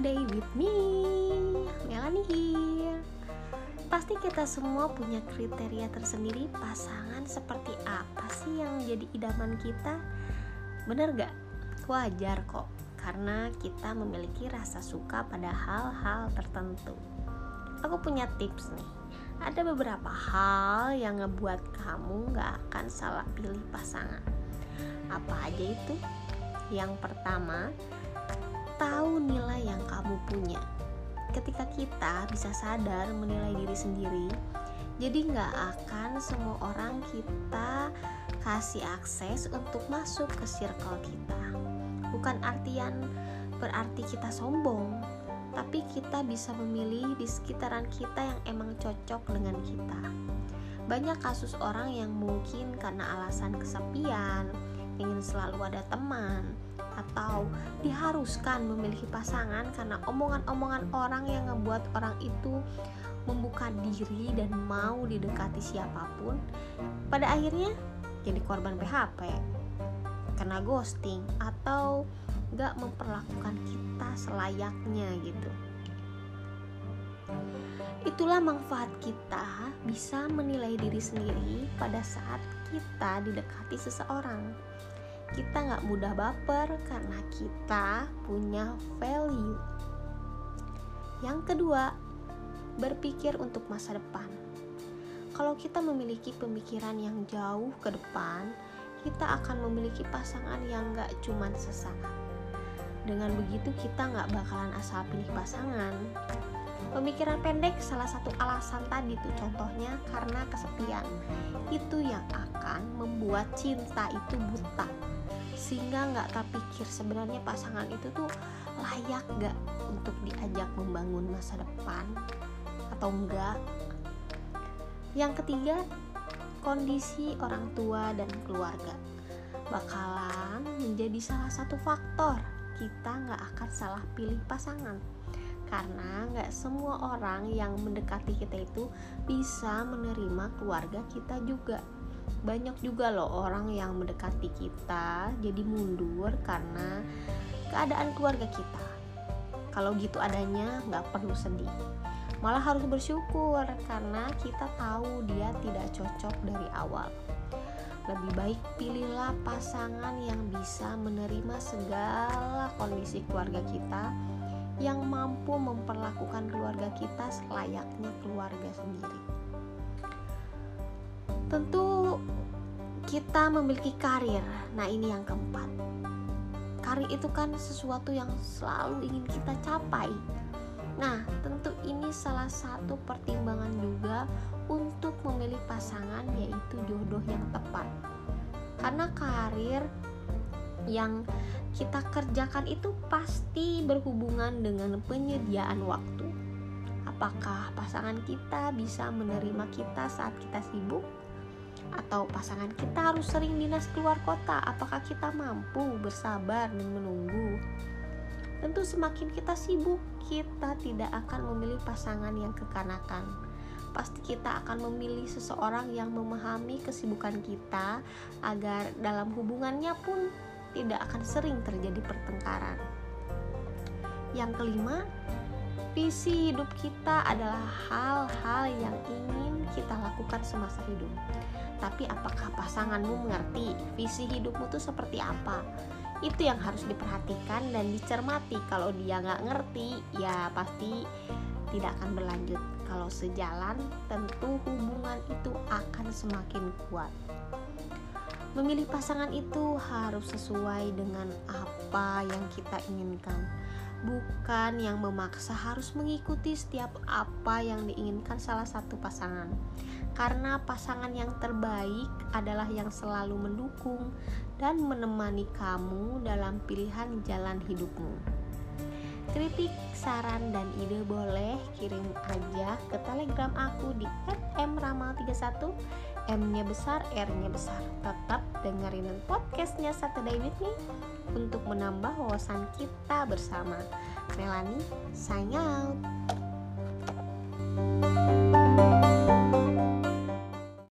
Saturday with me. Melanie here. Pasti kita semua punya kriteria tersendiri pasangan seperti apa sih yang jadi idaman kita? Bener gak? Wajar kok Karena kita memiliki rasa suka pada hal-hal tertentu. Aku punya tips nih. Ada beberapa hal yang ngebuat kamu gak akan salah pilih pasangan. Apa aja itu? Yang pertama, tahu nilai yang kamu punya. Ketika kita bisa sadar menilai diri sendiri, jadi nggak akan semua orang kita kasih akses untuk masuk ke circle kita. Bukan artian berarti kita sombong, tapi kita bisa memilih di sekitaran kita yang emang cocok dengan kita. Banyak kasus orang yang mungkin karena alasan kesepian, ingin selalu ada teman, atau diharuskan memiliki pasangan karena omongan-omongan orang yang ngebuat orang itu membuka diri dan mau didekati siapa pun pada akhirnya jadi korban PHP karena ghosting atau gak memperlakukan kita selayaknya gitu. Itulah manfaat kita bisa menilai diri sendiri pada saat kita didekati seseorang kita nggak mudah baper karena kita punya value. Yang kedua, berpikir untuk masa depan. Kalau kita memiliki pemikiran yang jauh ke depan, kita akan memiliki pasangan yang nggak cuma sesaat. Dengan begitu kita nggak bakalan asal pilih pasangan. Pemikiran pendek salah satu alasan tadi tuh contohnya karena kesepian. Itu yang akan membuat cinta itu buta sehingga nggak terpikir sebenarnya pasangan itu tuh layak gak untuk diajak membangun masa depan atau enggak yang ketiga kondisi orang tua dan keluarga bakalan menjadi salah satu faktor kita nggak akan salah pilih pasangan. Karena nggak semua orang yang mendekati kita itu bisa menerima keluarga kita juga banyak juga loh orang yang mendekati kita jadi mundur karena keadaan keluarga kita. Kalau gitu adanya nggak perlu sedih. Malah harus bersyukur karena kita tahu dia tidak cocok dari awal. Lebih baik pilihlah pasangan yang bisa menerima segala kondisi keluarga kita yang mampu memperlakukan keluarga kita selayaknya keluarga sendiri tentu kita memiliki karir. Nah ini yang keempat. Karir itu kan sesuatu yang selalu ingin kita capai. Nah tentu ini salah satu pertimbangan juga untuk memilih pasangan yaitu jodoh yang tepat. Karena karir yang kita kerjakan itu pasti berhubungan dengan penyediaan waktu. Apakah pasangan kita bisa menerima kita saat kita sibuk atau pasangan kita harus sering dinas keluar kota? Apakah kita mampu bersabar dan menunggu? Tentu semakin kita sibuk kita tidak akan memilih pasangan yang kekanakan pasti kita akan memilih seseorang yang memahami kesibukan kita agar dalam hubungannya pun tidak akan sering terjadi pertengkaran. Yang kelima visi hidup kita adalah hal-hal yang ingin kita lakukan semasa hidup. Tapi apakah pasanganmu mengerti visi hidupmu tuh seperti apa? Itu yang harus diperhatikan dan dicermati. Kalau dia nggak ngerti ya pasti tidak akan berlanjut. Kalau sejalan tentu hubungan itu akan semakin kuat. Memilih pasangan itu harus sesuai dengan apa yang kita inginkan bukan yang memaksa harus mengikuti setiap apa yang diinginkan salah satu pasangan karena pasangan yang terbaik adalah yang selalu mendukung dan menemani kamu dalam pilihan jalan hidupmu. Kritik, saran, dan ide boleh kirim aja ke telegram aku di @mramal31 M-nya besar, R-nya besar. Tetap dengerin podcastnya Saturday with me untuk menambah wawasan kita bersama. Melanie, sign out.